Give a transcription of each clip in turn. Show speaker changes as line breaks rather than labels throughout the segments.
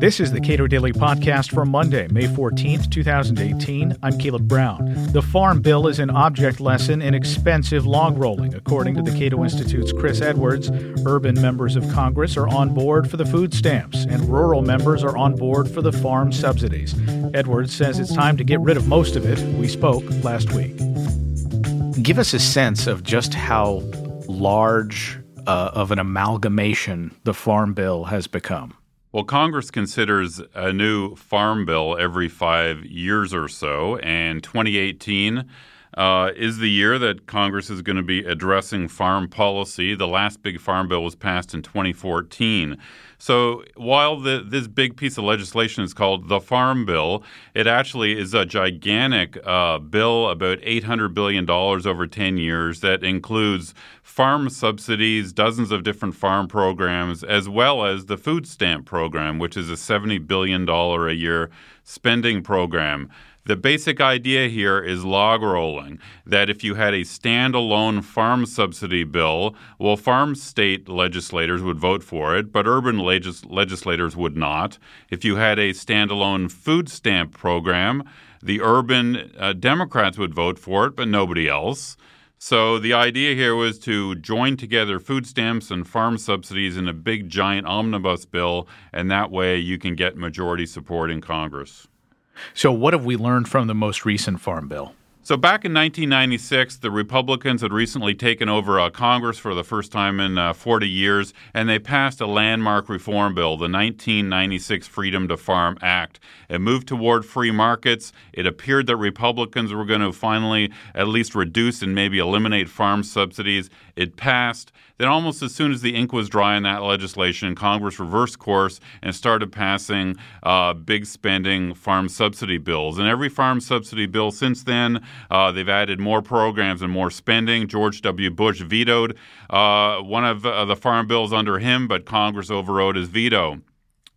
This is the Cato Daily Podcast for Monday, May 14th, 2018. I'm Caleb Brown. The Farm Bill is an object lesson in expensive log rolling. According to the Cato Institute's Chris Edwards, urban members of Congress are on board for the food stamps, and rural members are on board for the farm subsidies. Edwards says it's time to get rid of most of it. We spoke last week. Give us a sense of just how large uh, of an amalgamation the Farm Bill has become.
Well, Congress considers a new farm bill every five years or so, and 2018 uh, is the year that Congress is going to be addressing farm policy. The last big farm bill was passed in 2014. So while the, this big piece of legislation is called the Farm Bill, it actually is a gigantic uh, bill, about $800 billion over 10 years, that includes farm subsidies, dozens of different farm programs, as well as the food stamp program, which is a $70 billion a year spending program. The basic idea here is log rolling that if you had a standalone farm subsidy bill, well, farm state legislators would vote for it, but urban legis- legislators would not. If you had a standalone food stamp program, the urban uh, Democrats would vote for it, but nobody else. So the idea here was to join together food stamps and farm subsidies in a big giant omnibus bill, and that way you can get majority support in Congress.
So, what have we learned from the most recent Farm Bill?
So, back in 1996, the Republicans had recently taken over uh, Congress for the first time in uh, 40 years, and they passed a landmark reform bill, the 1996 Freedom to Farm Act. It moved toward free markets. It appeared that Republicans were going to finally at least reduce and maybe eliminate farm subsidies. It passed. Then, almost as soon as the ink was dry on that legislation, Congress reversed course and started passing uh, big spending farm subsidy bills. And every farm subsidy bill since then, uh, they've added more programs and more spending. George W. Bush vetoed uh, one of uh, the farm bills under him, but Congress overrode his veto.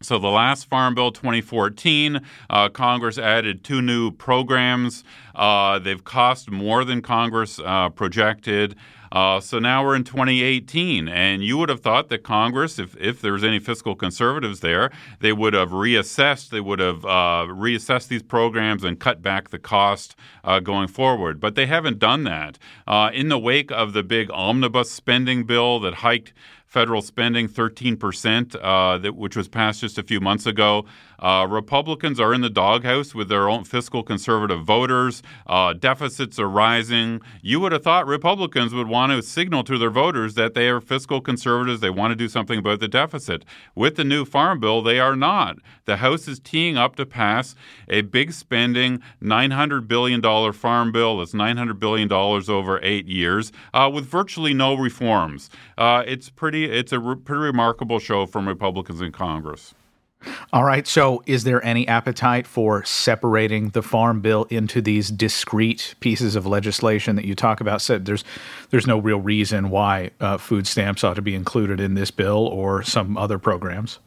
So, the last Farm Bill 2014, uh, Congress added two new programs. Uh, they've cost more than Congress uh, projected. Uh, so now we're in 2018, and you would have thought that Congress, if, if there's any fiscal conservatives there, they would have reassessed, they would have uh, reassessed these programs and cut back the cost uh, going forward. But they haven't done that. Uh, in the wake of the big omnibus spending bill that hiked federal spending 13%, uh, that, which was passed just a few months ago. Uh, Republicans are in the doghouse with their own fiscal conservative voters. Uh, deficits are rising. You would have thought Republicans would want to signal to their voters that they are fiscal conservatives. They want to do something about the deficit. With the new farm bill, they are not. The House is teeing up to pass a big spending $900 billion farm bill that's $900 billion over eight years uh, with virtually no reforms. Uh, it's pretty it's a re- pretty remarkable show from Republicans in Congress.
All right. So, is there any appetite for separating the farm bill into these discrete pieces of legislation that you talk about? Said there's there's no real reason why uh, food stamps ought to be included in this bill or some other programs.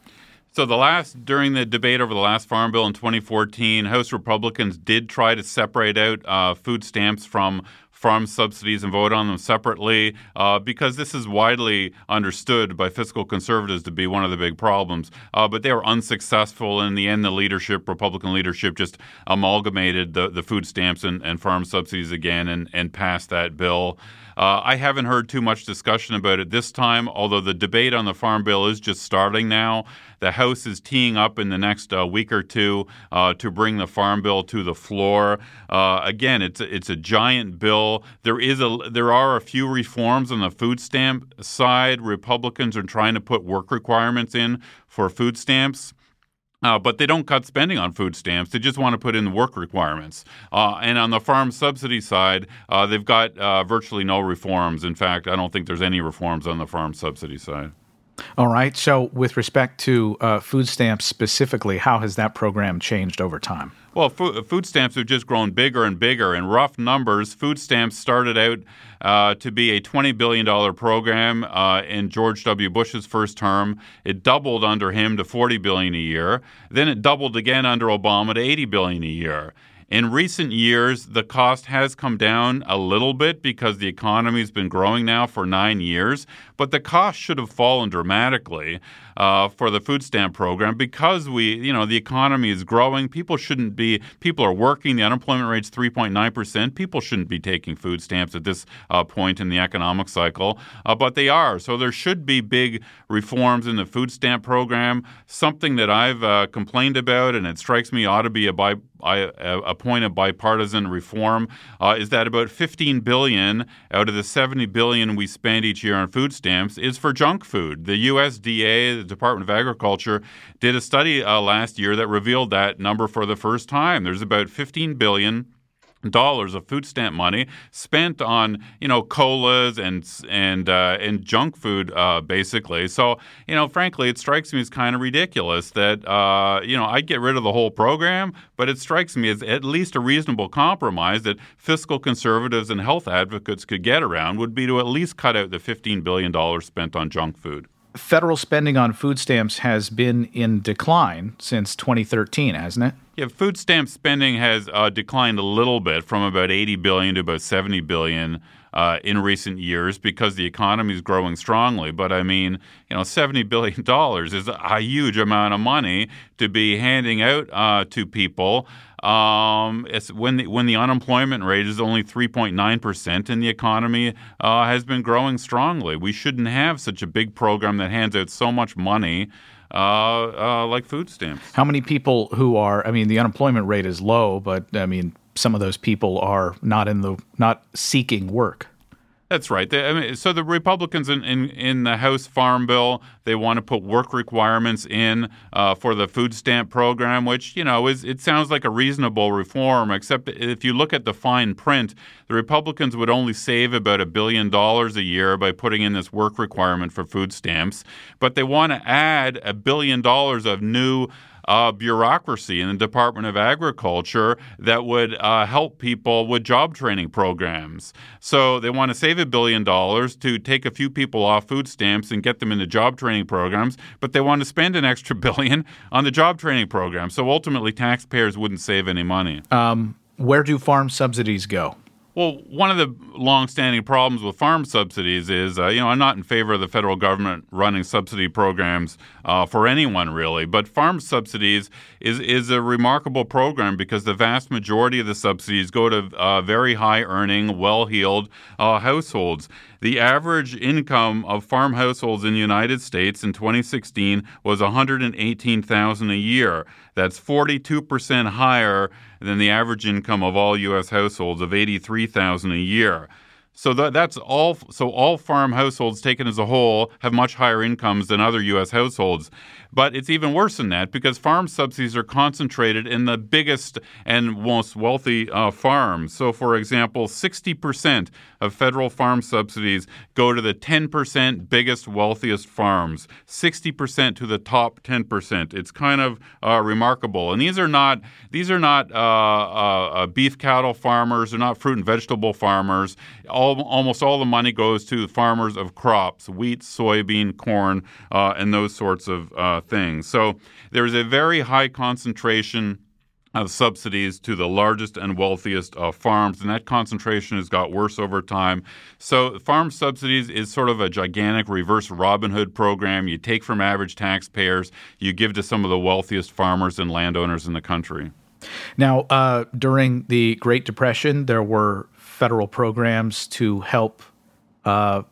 So the last during the debate over the last farm bill in 2014, House Republicans did try to separate out uh, food stamps from farm subsidies and vote on them separately uh, because this is widely understood by fiscal conservatives to be one of the big problems. Uh, but they were unsuccessful. In the end, the leadership, Republican leadership, just amalgamated the, the food stamps and, and farm subsidies again and, and passed that bill. Uh, I haven't heard too much discussion about it this time, although the debate on the Farm Bill is just starting now. The House is teeing up in the next uh, week or two uh, to bring the Farm Bill to the floor. Uh, again, it's it's a giant bill. There is a there are a few reforms on the food stamp side. Republicans are trying to put work requirements in for food stamps. Uh, but they don't cut spending on food stamps. They just want to put in the work requirements. Uh, and on the farm subsidy side, uh, they've got uh, virtually no reforms. In fact, I don't think there's any reforms on the farm subsidy side.
All right. So, with respect to uh, food stamps specifically, how has that program changed over time?
Well, food stamps have just grown bigger and bigger. In rough numbers, food stamps started out uh, to be a $20 billion program uh, in George W. Bush's first term. It doubled under him to 40 billion a year. Then it doubled again under Obama to 80 billion a year. In recent years, the cost has come down a little bit because the economy has been growing now for nine years, but the cost should have fallen dramatically uh, for the food stamp program because we, you know, the economy is growing. People shouldn't be, people are working. The unemployment rate's 3.9%. People shouldn't be taking food stamps at this uh, point in the economic cycle, uh, but they are. So there should be big reforms in the food stamp program. Something that I've uh, complained about, and it strikes me ought to be a bi- a point of bipartisan reform uh, is that about 15 billion out of the 70 billion we spend each year on food stamps is for junk food. The USDA, Department of Agriculture, did a study uh, last year that revealed that number for the first time. There's about 15 billion dollars of food stamp money spent on you know colas and and uh, and junk food uh, basically. So you know, frankly, it strikes me as kind of ridiculous that uh, you know I'd get rid of the whole program, but it strikes me as at least a reasonable compromise that fiscal conservatives and health advocates could get around would be to at least cut out the fifteen billion dollars spent on junk food.
Federal spending on food stamps has been in decline since 2013, hasn't it?
Yeah, food stamp spending has uh, declined a little bit from about 80 billion to about 70 billion uh, in recent years because the economy is growing strongly. But I mean, you know, 70 billion dollars is a huge amount of money to be handing out uh, to people. Um, it's when the, when the unemployment rate is only 3.9 percent and the economy uh, has been growing strongly. We shouldn't have such a big program that hands out so much money uh, uh, like food stamps.
How many people who are? I mean, the unemployment rate is low, but I mean, some of those people are not in the not seeking work.
That's right. They, I mean, so the Republicans in, in, in, the House Farm Bill they want to put work requirements in uh, for the food stamp program, which you know is it sounds like a reasonable reform. Except if you look at the fine print, the Republicans would only save about a billion dollars a year by putting in this work requirement for food stamps, but they want to add a billion dollars of new uh, bureaucracy in the Department of Agriculture that would uh, help people with job training programs. So they want to save a billion dollars to take a few people off food stamps and get them into job training programs, but they want to spend an extra billion on the job training program. So ultimately, taxpayers wouldn't save any money. Um,
where do farm subsidies go?
Well, one of the long-standing problems with farm subsidies is, uh, you know, I'm not in favor of the federal government running subsidy programs uh, for anyone really, but farm subsidies is is a remarkable program because the vast majority of the subsidies go to uh, very high-earning, well-heeled uh, households. The average income of farm households in the United States in 2016 was 118,000 a year. That's 42% higher than the average income of all US households of 83,000 a year. So that, that's all. So all farm households taken as a whole have much higher incomes than other U.S. households. But it's even worse than that because farm subsidies are concentrated in the biggest and most wealthy uh, farms. So, for example, 60% of federal farm subsidies go to the 10% biggest, wealthiest farms, 60% to the top 10%. It's kind of uh, remarkable. And these are not these are not uh, uh, uh beef cattle farmers. They're not fruit and vegetable farmers. All, almost all the money goes to farmers of crops, wheat, soybean, corn, uh, and those sorts of things. So there's a very high concentration of subsidies to the largest and wealthiest uh, farms, and that concentration has got worse over time. So, farm subsidies is sort of a gigantic reverse Robin Hood program. You take from average taxpayers, you give to some of the wealthiest farmers and landowners in the country.
Now, uh, during the Great Depression, there were federal programs to help uh,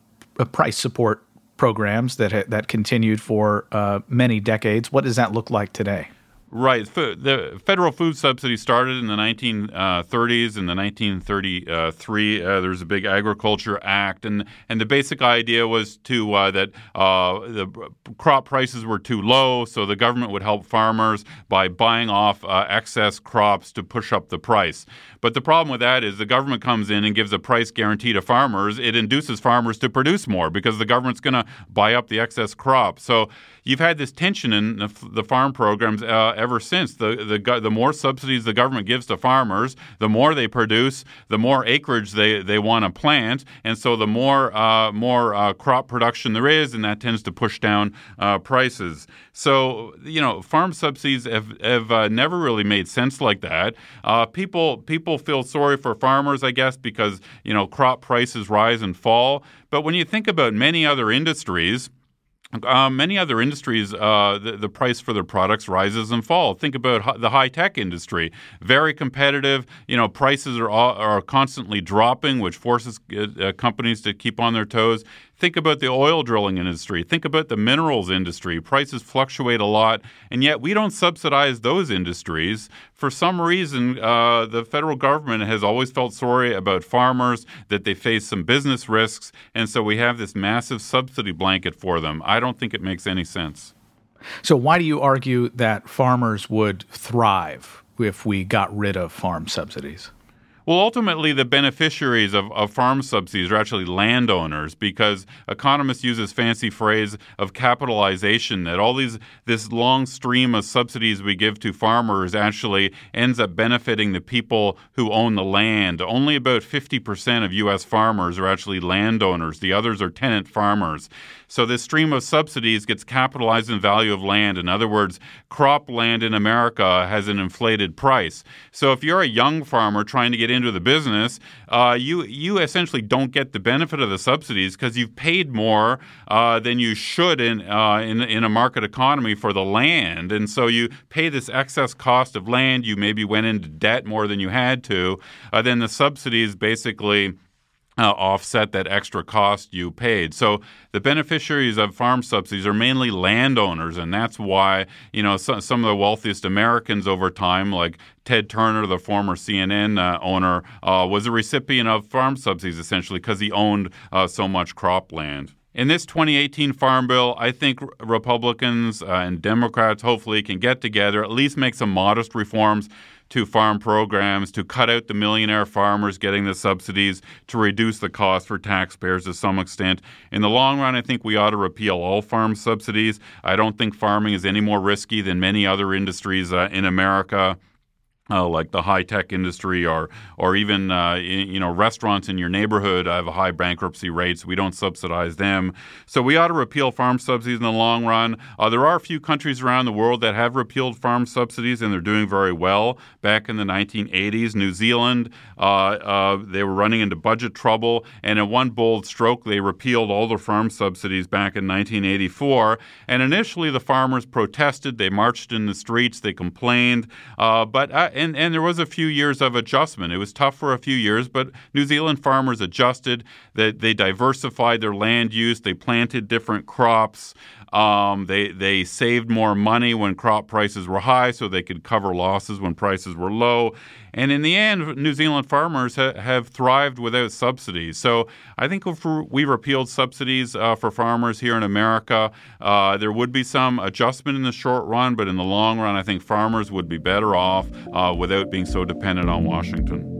price support programs that ha- that continued for uh, many decades. What does that look like today?
Right. The federal food subsidy started in the 1930s. In the 1933, uh, there was a big agriculture act, and, and the basic idea was to uh, that uh, the crop prices were too low, so the government would help farmers by buying off uh, excess crops to push up the price. But the problem with that is the government comes in and gives a price guarantee to farmers. It induces farmers to produce more because the government's going to buy up the excess crop. So you've had this tension in the, the farm programs uh, ever since. The, the the more subsidies the government gives to farmers, the more they produce, the more acreage they, they want to plant, and so the more uh, more uh, crop production there is, and that tends to push down uh, prices. So you know, farm subsidies have, have uh, never really made sense like that. Uh, people people feel sorry for farmers, I guess, because you know crop prices rise and fall. But when you think about many other industries, uh, many other industries, uh, the, the, price for their products rises and falls. Think about the high tech industry, very competitive. You know, prices are are constantly dropping, which forces uh, companies to keep on their toes. Think about the oil drilling industry. Think about the minerals industry. Prices fluctuate a lot, and yet we don't subsidize those industries. For some reason, uh, the federal government has always felt sorry about farmers, that they face some business risks, and so we have this massive subsidy blanket for them. I don't think it makes any sense.
So, why do you argue that farmers would thrive if we got rid of farm subsidies?
Well, ultimately, the beneficiaries of, of farm subsidies are actually landowners because economists use this fancy phrase of capitalization that all these this long stream of subsidies we give to farmers actually ends up benefiting the people who own the land. Only about 50% of U.S. farmers are actually landowners, the others are tenant farmers. So this stream of subsidies gets capitalized in value of land. In other words, crop land in America has an inflated price. So if you're a young farmer trying to get into the business, uh, you you essentially don't get the benefit of the subsidies because you've paid more uh, than you should in, uh, in in a market economy for the land, and so you pay this excess cost of land. You maybe went into debt more than you had to. Uh, then the subsidies basically uh, offset that extra cost you paid. So the beneficiaries of farm subsidies are mainly landowners, and that's why you know so, some of the wealthiest Americans over time, like Ted Turner, the former CNN uh, owner, uh, was a recipient of farm subsidies essentially because he owned uh, so much cropland. In this 2018 Farm Bill, I think Republicans uh, and Democrats hopefully can get together, at least make some modest reforms to farm programs to cut out the millionaire farmers getting the subsidies to reduce the cost for taxpayers to some extent. In the long run, I think we ought to repeal all farm subsidies. I don't think farming is any more risky than many other industries uh, in America uh, like the high tech industry or or even uh, you know restaurants in your neighborhood have a high bankruptcy rates. So we don't subsidize them, so we ought to repeal farm subsidies in the long run. Uh, there are a few countries around the world that have repealed farm subsidies and they're doing very well. Back in the 1980s, New Zealand uh, uh, they were running into budget trouble, and in one bold stroke they repealed all the farm subsidies back in 1984. And initially the farmers protested, they marched in the streets, they complained, uh, but and and there was a few years of adjustment. It was tough for a few years, but New Zealand farmers adjusted. They, they diversified their land use. They planted different crops. Um, they they saved more money when crop prices were high, so they could cover losses when prices were low. And in the end, New Zealand farmers ha- have thrived without subsidies. So I think if we repealed subsidies uh, for farmers here in America, uh, there would be some adjustment in the short run, but in the long run, I think farmers would be better off uh, without being so dependent on Washington.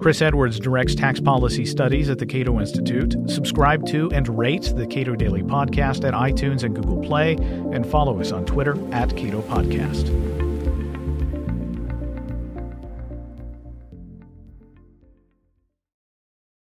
Chris Edwards directs tax policy studies at the Cato Institute. Subscribe to and rate the Cato Daily Podcast at iTunes and Google Play, and follow us on Twitter at Cato Podcast.